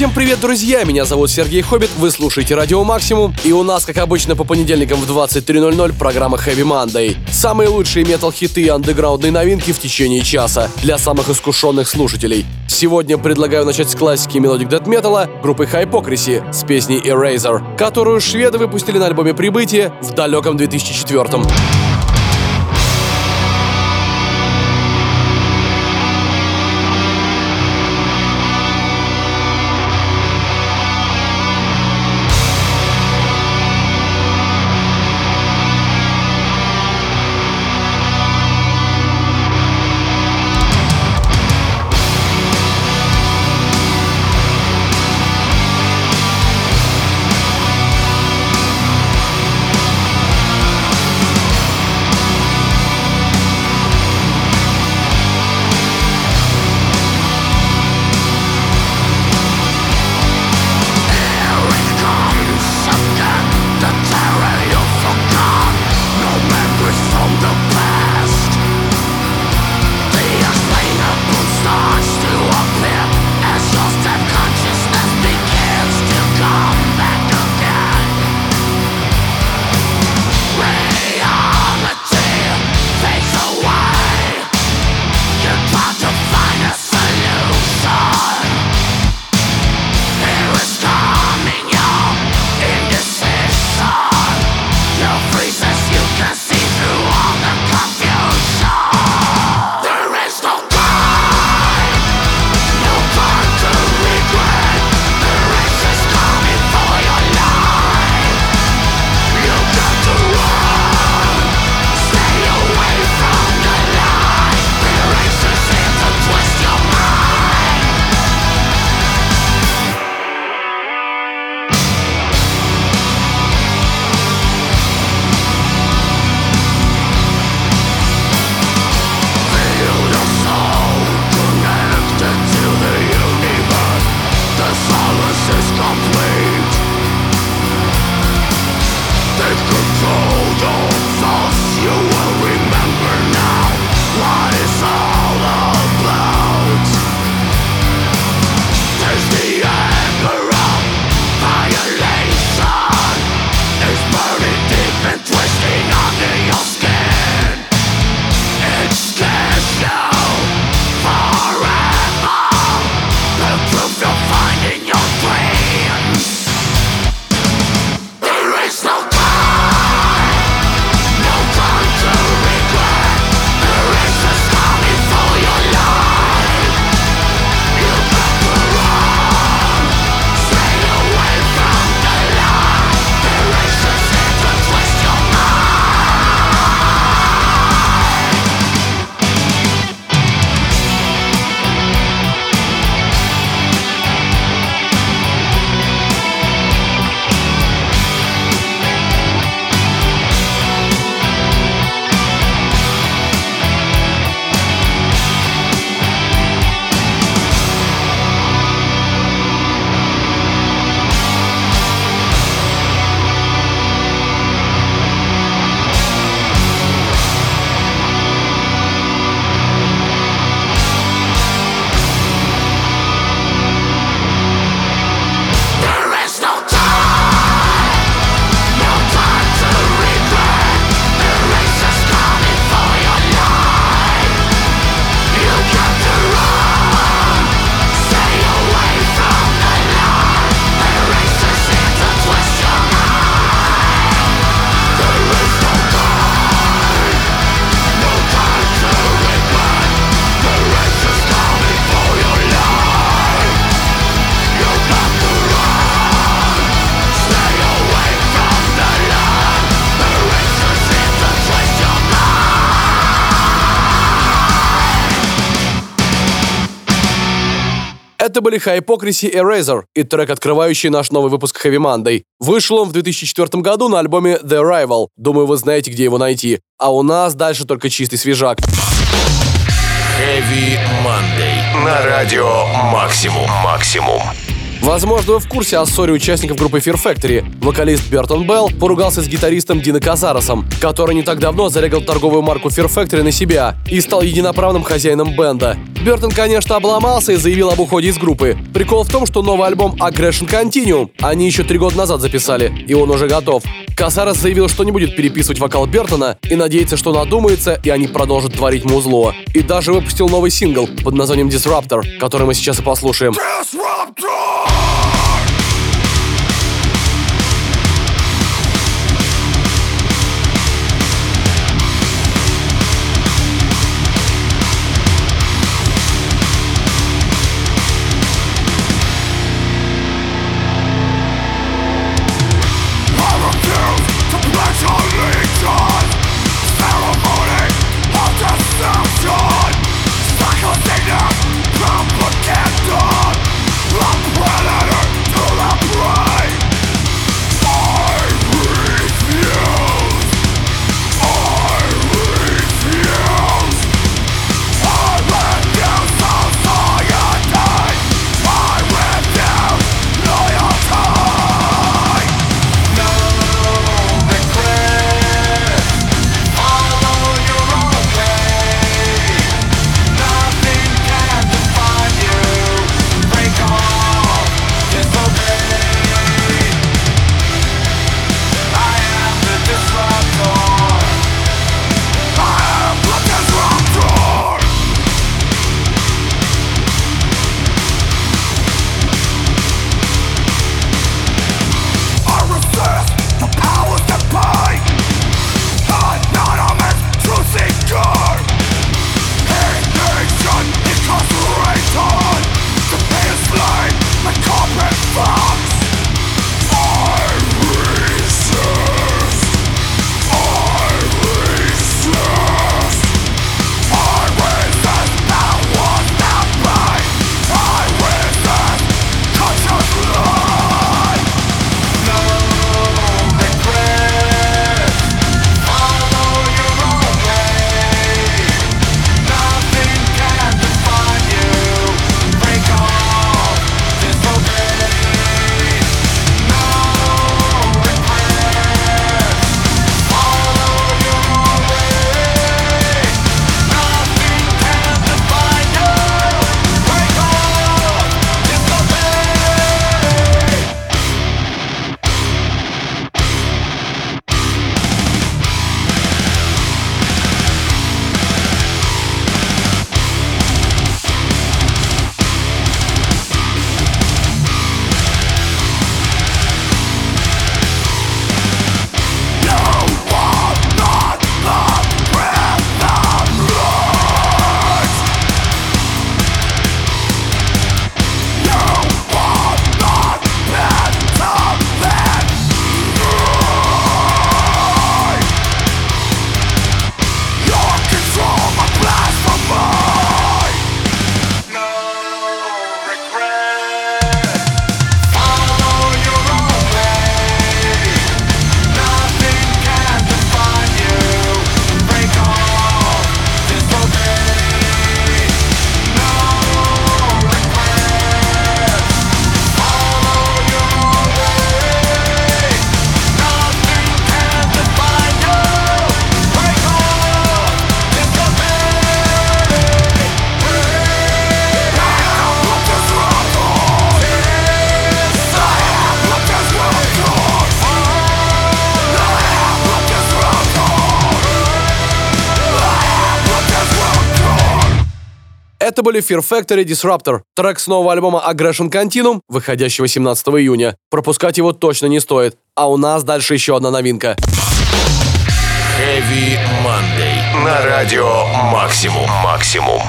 Всем привет, друзья! Меня зовут Сергей Хоббит, вы слушаете Радио Максимум, и у нас, как обычно, по понедельникам в 23.00 программа Heavy Monday. Самые лучшие метал-хиты и андеграундные новинки в течение часа для самых искушенных слушателей. Сегодня предлагаю начать с классики мелодик дэт металла группы Hypocrisy с песней Eraser, которую шведы выпустили на альбоме «Прибытие» в далеком 2004 -м. Это были Hypocrisy Eraser и трек, открывающий наш новый выпуск Heavy Monday. Вышел он в 2004 году на альбоме The Arrival. Думаю, вы знаете, где его найти. А у нас дальше только чистый свежак. Heavy Monday. На радио «Максимум». «Максимум». Возможно, вы в курсе о ссоре участников группы Fear Factory. Вокалист Бертон Белл поругался с гитаристом Дино Казаросом, который не так давно зарегал торговую марку Fear Factory на себя и стал единоправным хозяином бенда. Бертон, конечно, обломался и заявил об уходе из группы. Прикол в том, что новый альбом Aggression Continuum они еще три года назад записали, и он уже готов. Касарас заявил, что не будет переписывать вокал Бертона и надеется, что надумается, и они продолжат творить музло. И даже выпустил новый сингл под названием Disruptor, который мы сейчас и послушаем. Disruptor! Это были Fear Factory Disruptor, трек с нового альбома Aggression Continuum, выходящего 17 июня. Пропускать его точно не стоит. А у нас дальше еще одна новинка. Heavy Monday. На радио Максимум. Максимум.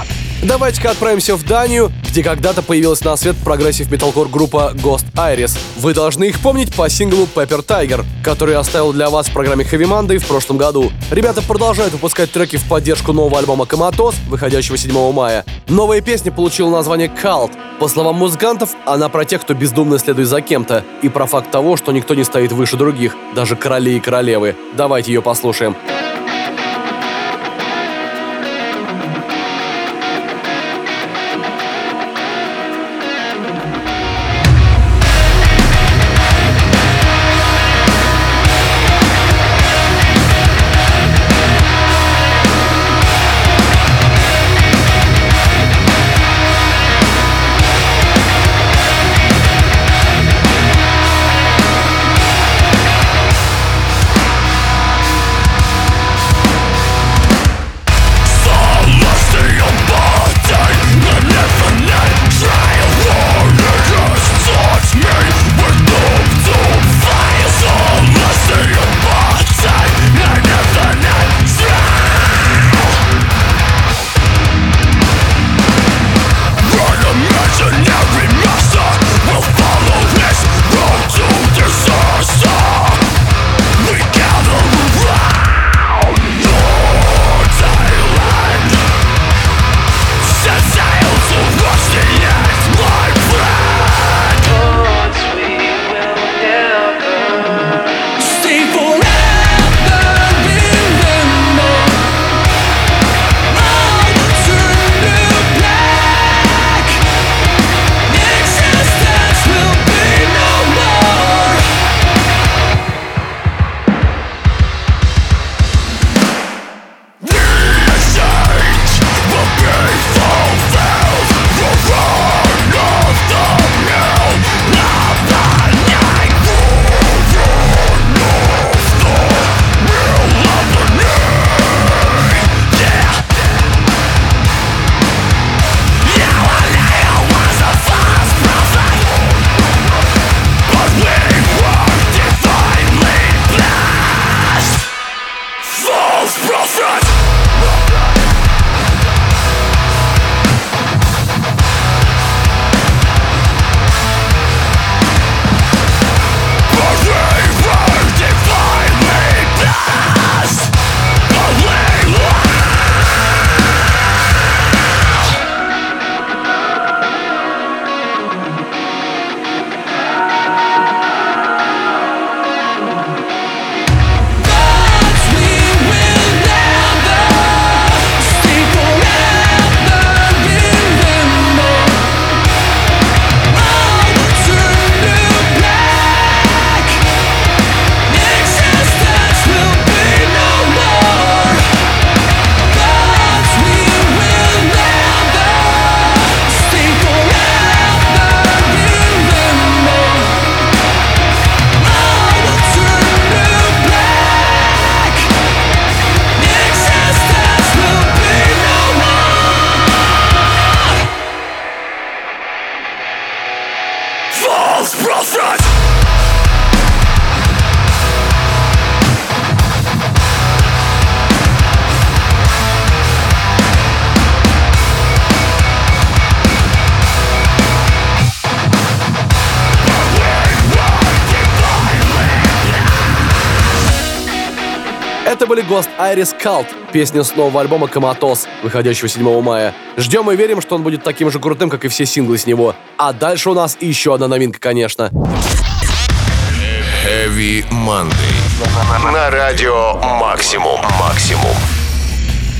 Давайте-ка отправимся в Данию, где когда-то появилась на свет progressive металкор группа Ghost Iris. Вы должны их помнить по синглу Paper Tiger, который я оставил для вас в программе Heavy Monday в прошлом году. Ребята продолжают выпускать треки в поддержку нового альбома Comatose, выходящего 7 мая. Новая песня получила название Cult. По словам музыкантов, она про тех, кто бездумно следует за кем-то, и про факт того, что никто не стоит выше других, даже короли и королевы. Давайте ее послушаем. Это были Ghost Iris Cult, песня с нового альбома «Коматоз», выходящего 7 мая. Ждем и верим, что он будет таким же крутым, как и все синглы с него. А дальше у нас еще одна новинка, конечно. Heavy Monday. На радио Максимум. Максимум.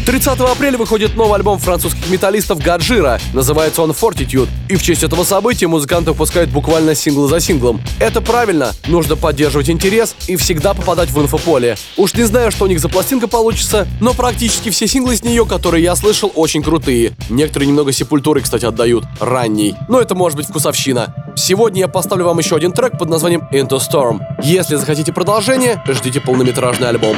30 апреля выходит новый альбом французских металлистов Гаджира. Называется он Fortitude. И в честь этого события музыканты выпускают буквально сингл за синглом. Это правильно. Нужно поддерживать интерес и всегда попадать в инфополе. Уж не знаю, что у них за пластинка получится, но практически все синглы с нее, которые я слышал, очень крутые. Некоторые немного сепультуры, кстати, отдают. Ранний. Но это может быть вкусовщина. Сегодня я поставлю вам еще один трек под названием Into Storm. Если захотите продолжение, ждите полнометражный альбом.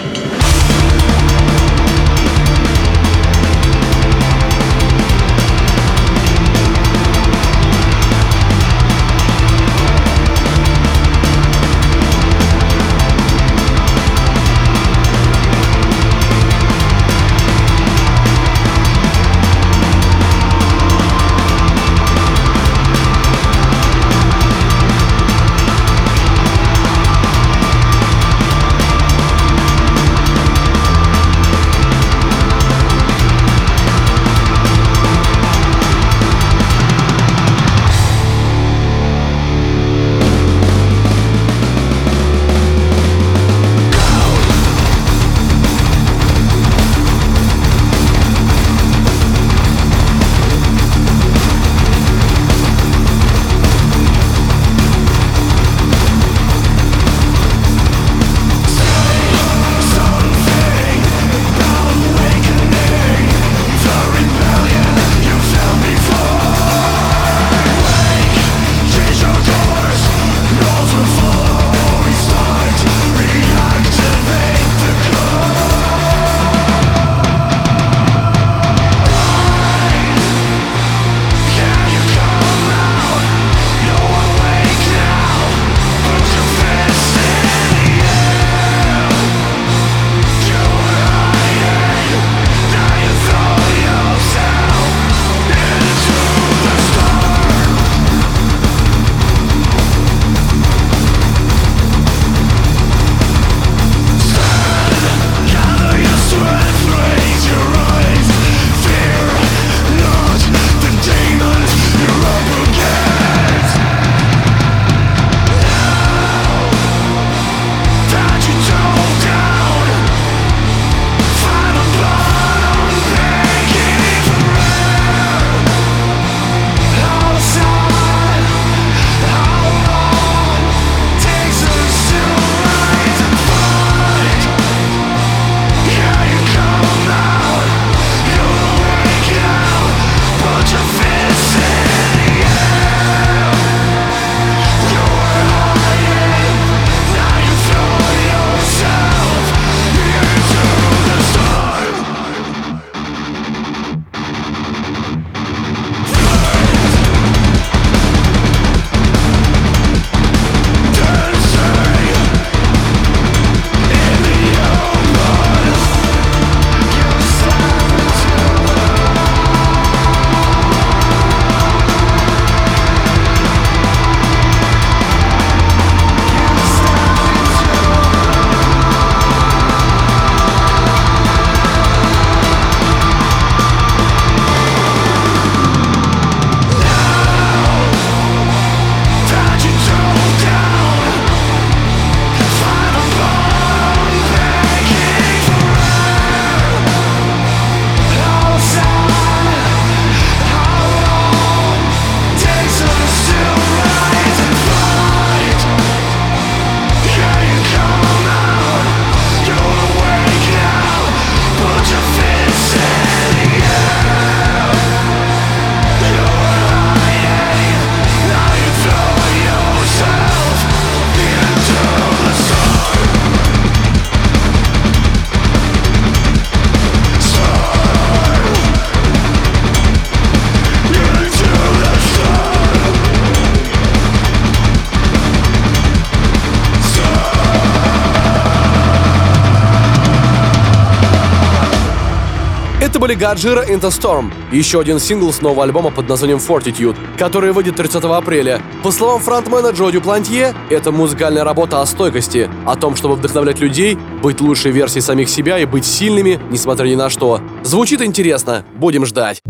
Были Гаджира Into Storm, еще один сингл с нового альбома под названием Fortitude, который выйдет 30 апреля. По словам фронтмена Джо Дюплантье, это музыкальная работа о стойкости, о том, чтобы вдохновлять людей, быть лучшей версией самих себя и быть сильными, несмотря ни на что. Звучит интересно, будем ждать.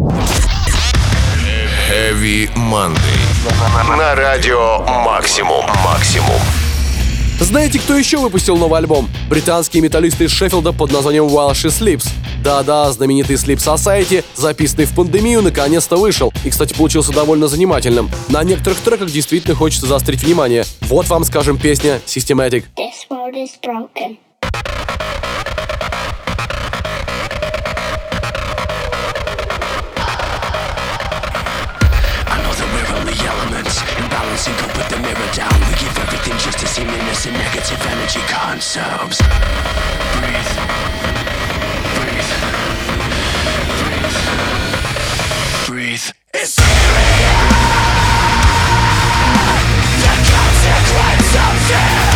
Heavy Monday. На радио Максимум. Максимум. Знаете, кто еще выпустил новый альбом? Британские металлисты из Шеффилда под названием While She Sleeps. Да-да, знаменитый Sleep Society, записанный в пандемию, наконец-то вышел. И, кстати, получился довольно занимательным. На некоторых треках действительно хочется заострить внимание. Вот вам, скажем, песня Systematic. This world is broken. Imbalancing up with the mirror down everything just to seem innocent Negative energy consumes. Breathe. Breathe. Breathe. Breathe. It's serious. The consequence of fear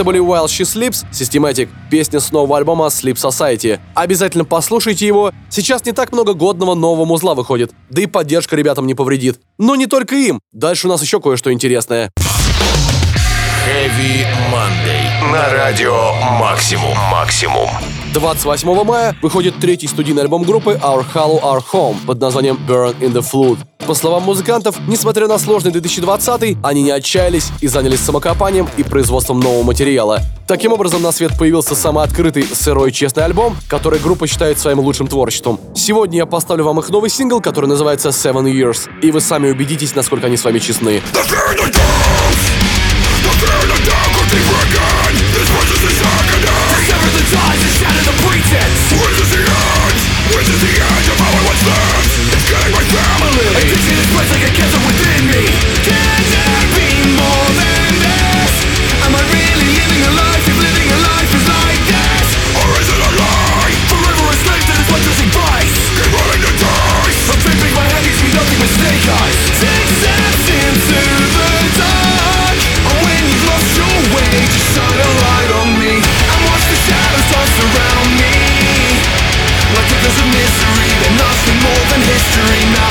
Это были While She Sleeps, Systematic, песня с нового альбома Sleep Society. Обязательно послушайте его. Сейчас не так много годного нового музла выходит, да и поддержка ребятам не повредит. Но не только им. Дальше у нас еще кое-что интересное. Heavy Monday. На радио Максимум. Максимум. 28 мая выходит третий студийный альбом группы Our Hollow Our Home под названием Burn in the Flood. По словам музыкантов, несмотря на сложный 2020 они не отчаялись и занялись самокопанием и производством нового материала. Таким образом, на свет появился самый открытый, сырой, честный альбом, который группа считает своим лучшим творчеством. Сегодня я поставлю вам их новый сингл, который называется Seven Years, и вы сами убедитесь, насколько они с вами честны. Take Where's the the history now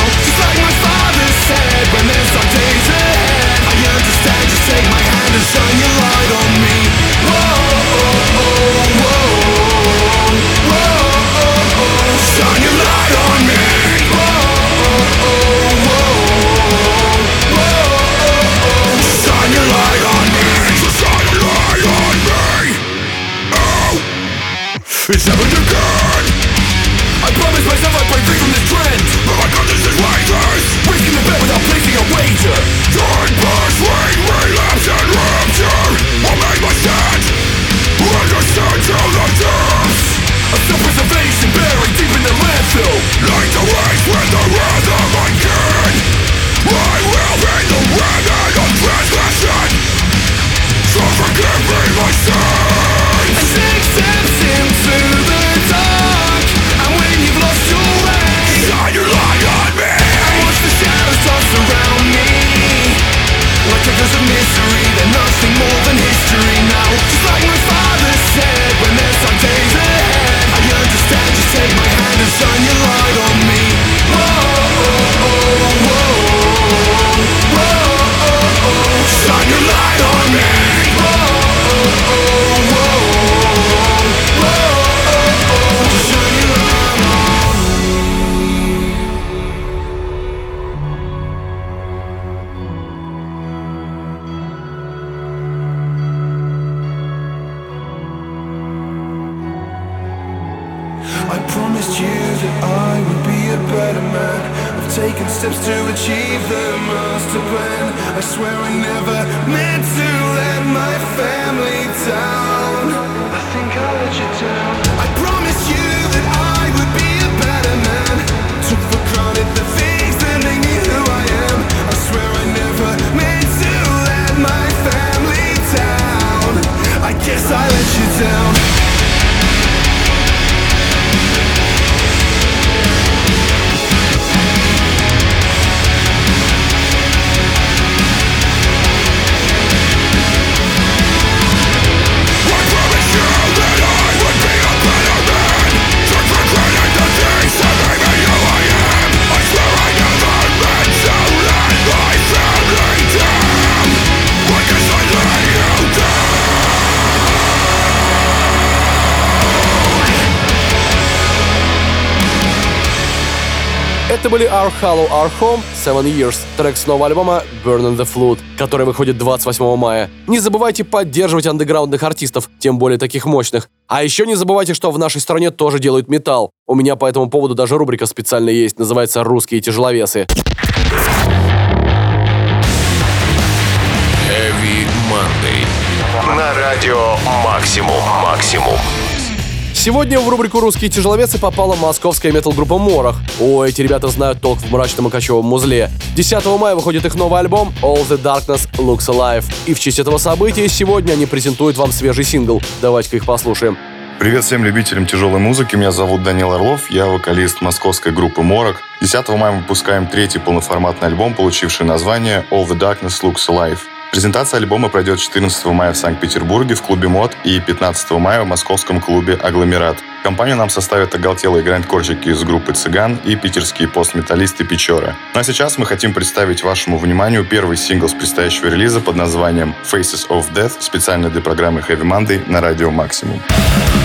Это были Our Hollow, Our Home, Seven Years, трек с нового альбома Burn in the Flood, который выходит 28 мая. Не забывайте поддерживать андеграундных артистов, тем более таких мощных. А еще не забывайте, что в нашей стране тоже делают металл. У меня по этому поводу даже рубрика специально есть, называется «Русские тяжеловесы». Heavy Monday. На радио Максимум. Максимум. Сегодня в рубрику «Русские тяжеловесы» попала московская метал-группа «Морох». О, эти ребята знают толк в мрачном и кочевом музле. 10 мая выходит их новый альбом «All the Darkness Looks Alive». И в честь этого события сегодня они презентуют вам свежий сингл. Давайте-ка их послушаем. Привет всем любителям тяжелой музыки. Меня зовут Данил Орлов. Я вокалист московской группы «Морок». 10 мая мы выпускаем третий полноформатный альбом, получивший название «All the Darkness Looks Alive». Презентация альбома пройдет 14 мая в Санкт-Петербурге в клубе МОД и 15 мая в московском клубе «Агломерат». Компанию нам составят оголтелые грандкорщики из группы «Цыган» и питерские постметаллисты «Печора». Ну а сейчас мы хотим представить вашему вниманию первый сингл с предстоящего релиза под названием «Faces of Death» специально для программы Heavy Monday на радио «Максимум». Бесконечность,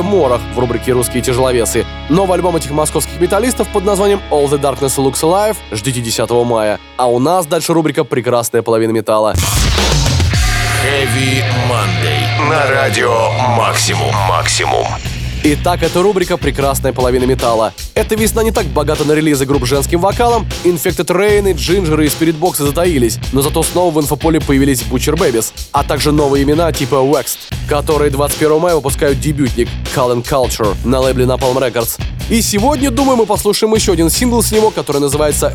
Были Морох в рубрике «Русские тяжеловесы». Новый альбом этих московских металлистов под названием All the Darkness Looks Alive ждите 10 мая. А у нас дальше рубрика «Прекрасная половина металла». Heavy Monday. На радио Максимум. Максимум. Итак, это рубрика «Прекрасная половина металла». Эта весна не так богата на релизы групп женским вокалом. Infected Rain и Ginger и Spirit Box затаились, но зато снова в инфополе появились Butcher Babies, а также новые имена типа Waxed, которые 21 мая выпускают дебютник Call Culture на лейбле Napalm Records. И сегодня, думаю, мы послушаем еще один сингл с него, который называется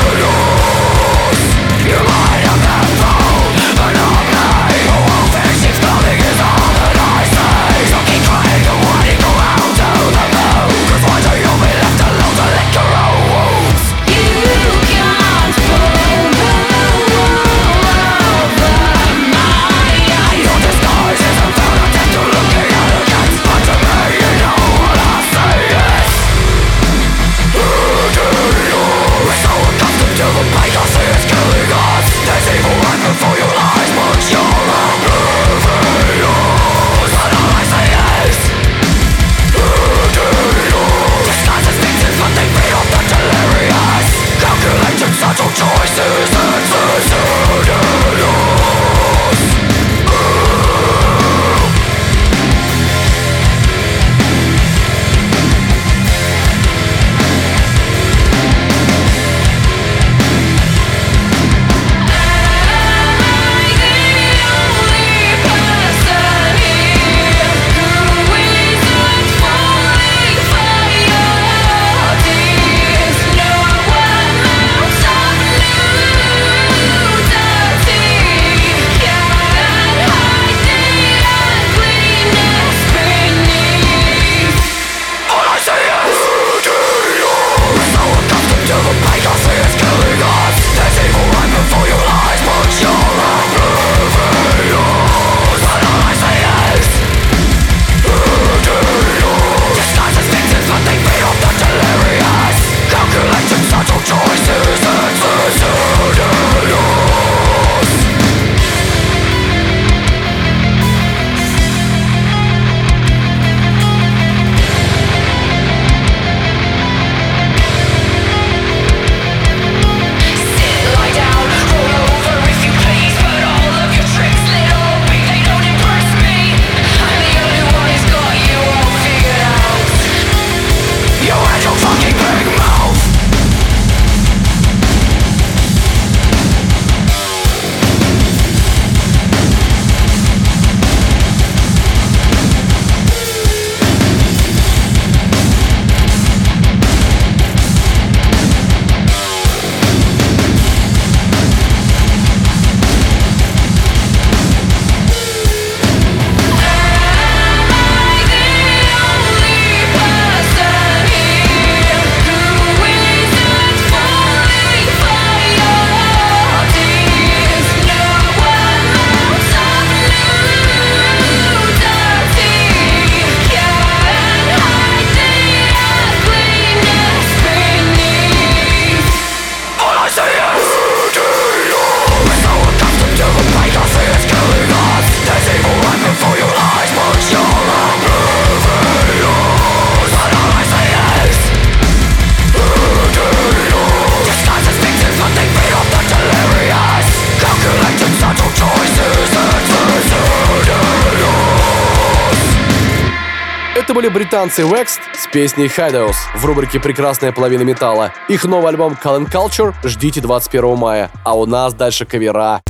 британцы Waxed с песней Hideout в рубрике «Прекрасная половина металла». Их новый альбом Call Culture ждите 21 мая. А у нас дальше кавера.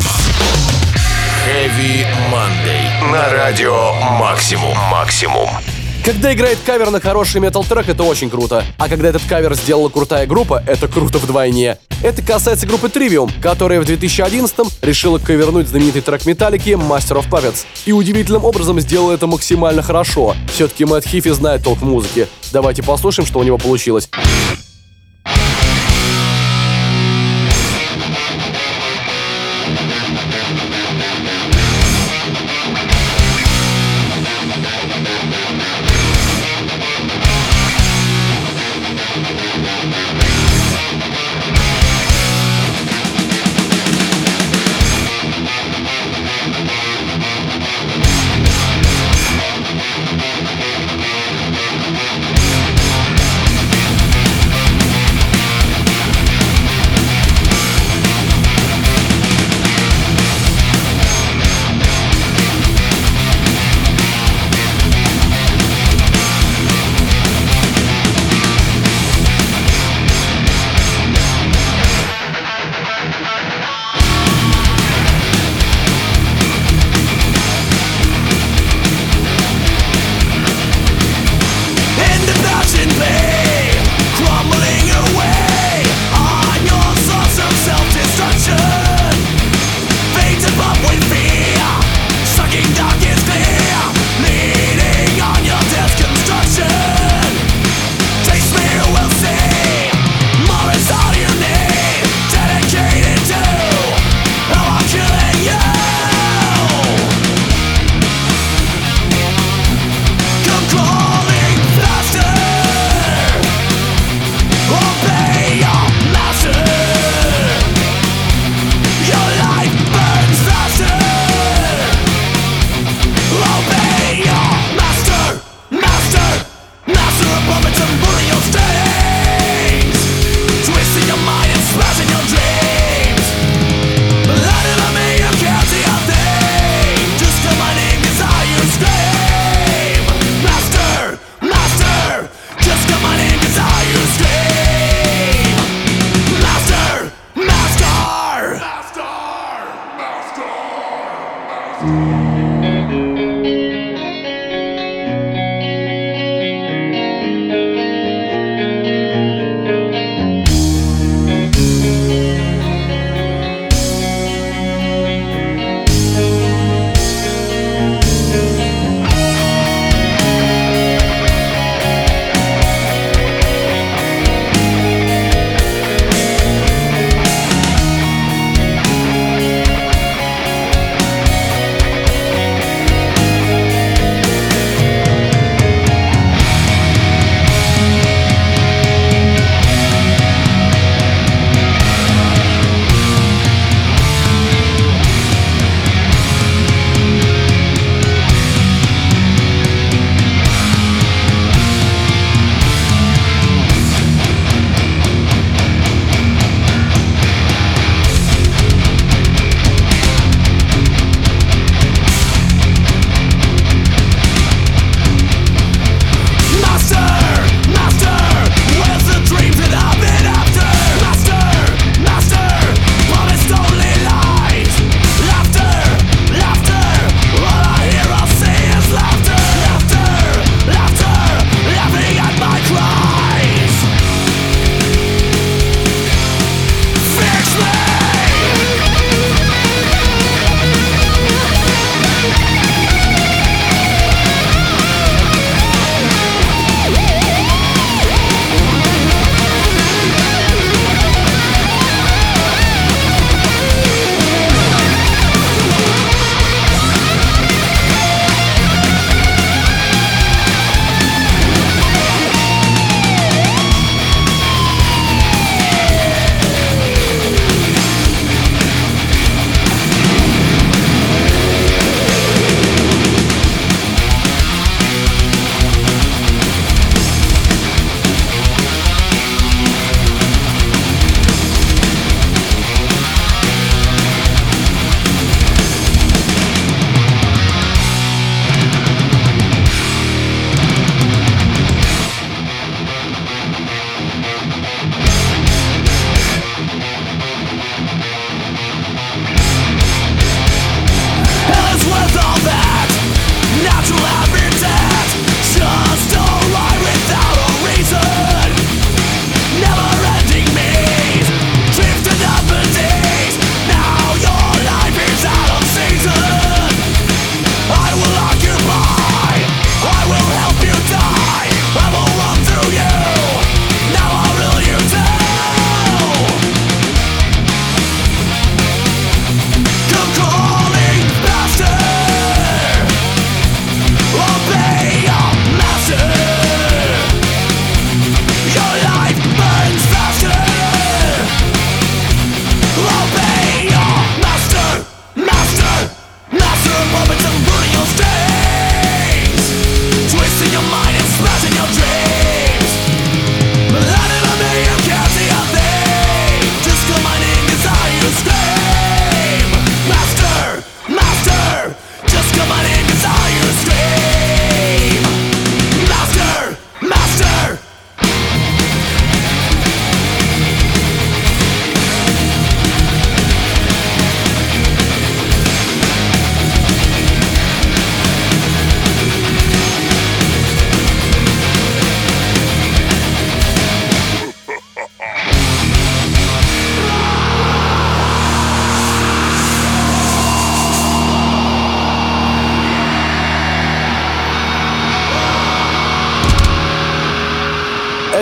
Heavy Monday. На радио Максимум. Максимум. Когда играет кавер на хороший метал-трек, это очень круто. А когда этот кавер сделала крутая группа, это круто вдвойне. Это касается группы Trivium, которая в 2011-м решила кавернуть знаменитый трек Металлики Master of Puppets. И удивительным образом сделала это максимально хорошо. Все-таки Мэтт Хифи знает толк в музыке. Давайте послушаем, что у него получилось.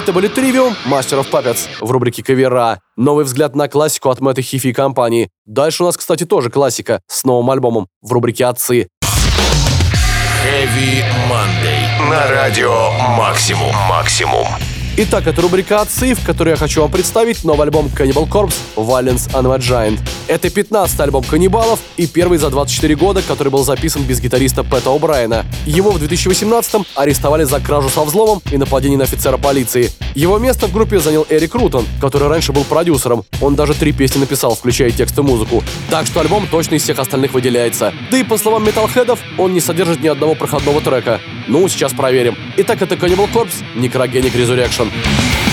Это были Master of Puppets в рубрике «Кавера». Новый взгляд на классику от Мэтта Хифи и компании. Дальше у нас, кстати, тоже классика с новым альбомом в рубрике «Отцы». Heavy Monday. На радио Максимум. Максимум. Итак, это рубрика «Отцы», в которой я хочу вам представить новый альбом Cannibal Corpse «Violence and a Giant». Это 15-й альбом каннибалов и первый за 24 года, который был записан без гитариста Пэта О'Брайена. Его в 2018-м арестовали за кражу со взломом и нападение на офицера полиции. Его место в группе занял Эрик Рутон, который раньше был продюсером. Он даже три песни написал, включая текст и музыку. Так что альбом точно из всех остальных выделяется. Да и по словам металлхедов, он не содержит ни одного проходного трека. Ну, сейчас проверим. Итак, это Cannibal Corpse, Necrogenic Resurrection. Nation.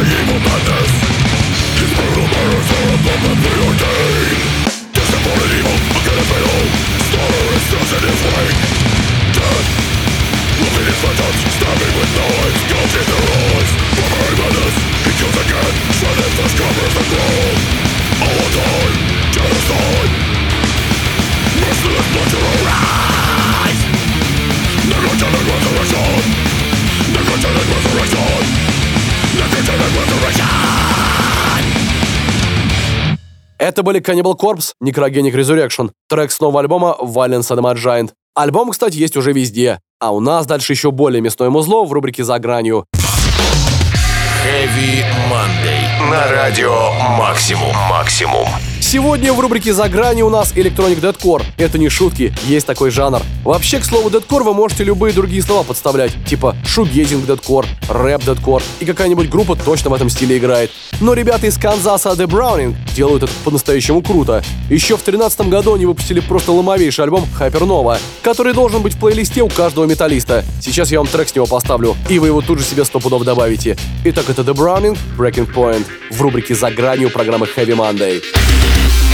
Singing of madness His brutal murder for a moment Это были Cannibal Corpse, Necrogenic Resurrection, трек с нового альбома Violence and Giant. Альбом, кстати, есть уже везде. А у нас дальше еще более мясное музло в рубрике «За гранью». Heavy Monday. На радио Максимум. Максимум. Сегодня в рубрике «За грани» у нас Electronic Deadcore. Это не шутки, есть такой жанр. Вообще, к слову, Deadcore вы можете любые другие слова подставлять, типа шугезинг Deadcore, рэп Deadcore, и какая-нибудь группа точно в этом стиле играет. Но ребята из Канзаса The Browning делают это по-настоящему круто. Еще в 2013 году они выпустили просто ломовейший альбом Hypernova, который должен быть в плейлисте у каждого металлиста. Сейчас я вам трек с него поставлю, и вы его тут же себе сто пудов добавите. Итак, это The Browning, Breaking Point, в рубрике «За гранью» программы Heavy Monday. Thank you.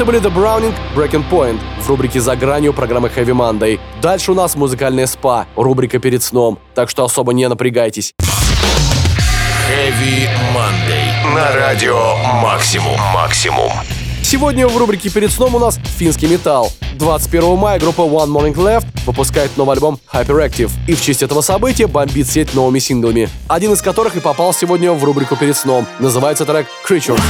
Это были The Browning, Breaking Point в рубрике «За гранью» программы Heavy Monday. Дальше у нас музыкальная спа, рубрика «Перед сном», так что особо не напрягайтесь. Heavy Monday. На радио Максимум. Максимум. Сегодня в рубрике «Перед сном» у нас финский металл. 21 мая группа One Morning Left выпускает новый альбом Hyperactive. И в честь этого события бомбит сеть новыми синглами, один из которых и попал сегодня в рубрику «Перед сном». Называется трек «Creatures».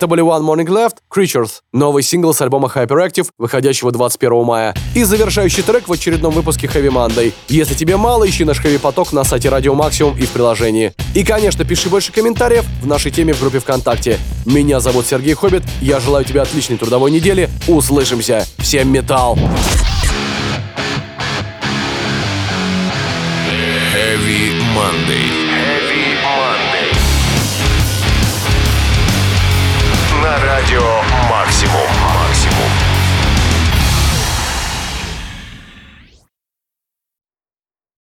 Это были One Morning Left, Creatures, новый сингл с альбома Hyperactive, выходящего 21 мая. И завершающий трек в очередном выпуске Heavy Monday. Если тебе мало, ищи наш Heavy Поток на сайте Радио Максимум и в приложении. И, конечно, пиши больше комментариев в нашей теме в группе ВКонтакте. Меня зовут Сергей Хоббит, я желаю тебе отличной трудовой недели. Услышимся. Всем металл! Heavy Monday. Radio.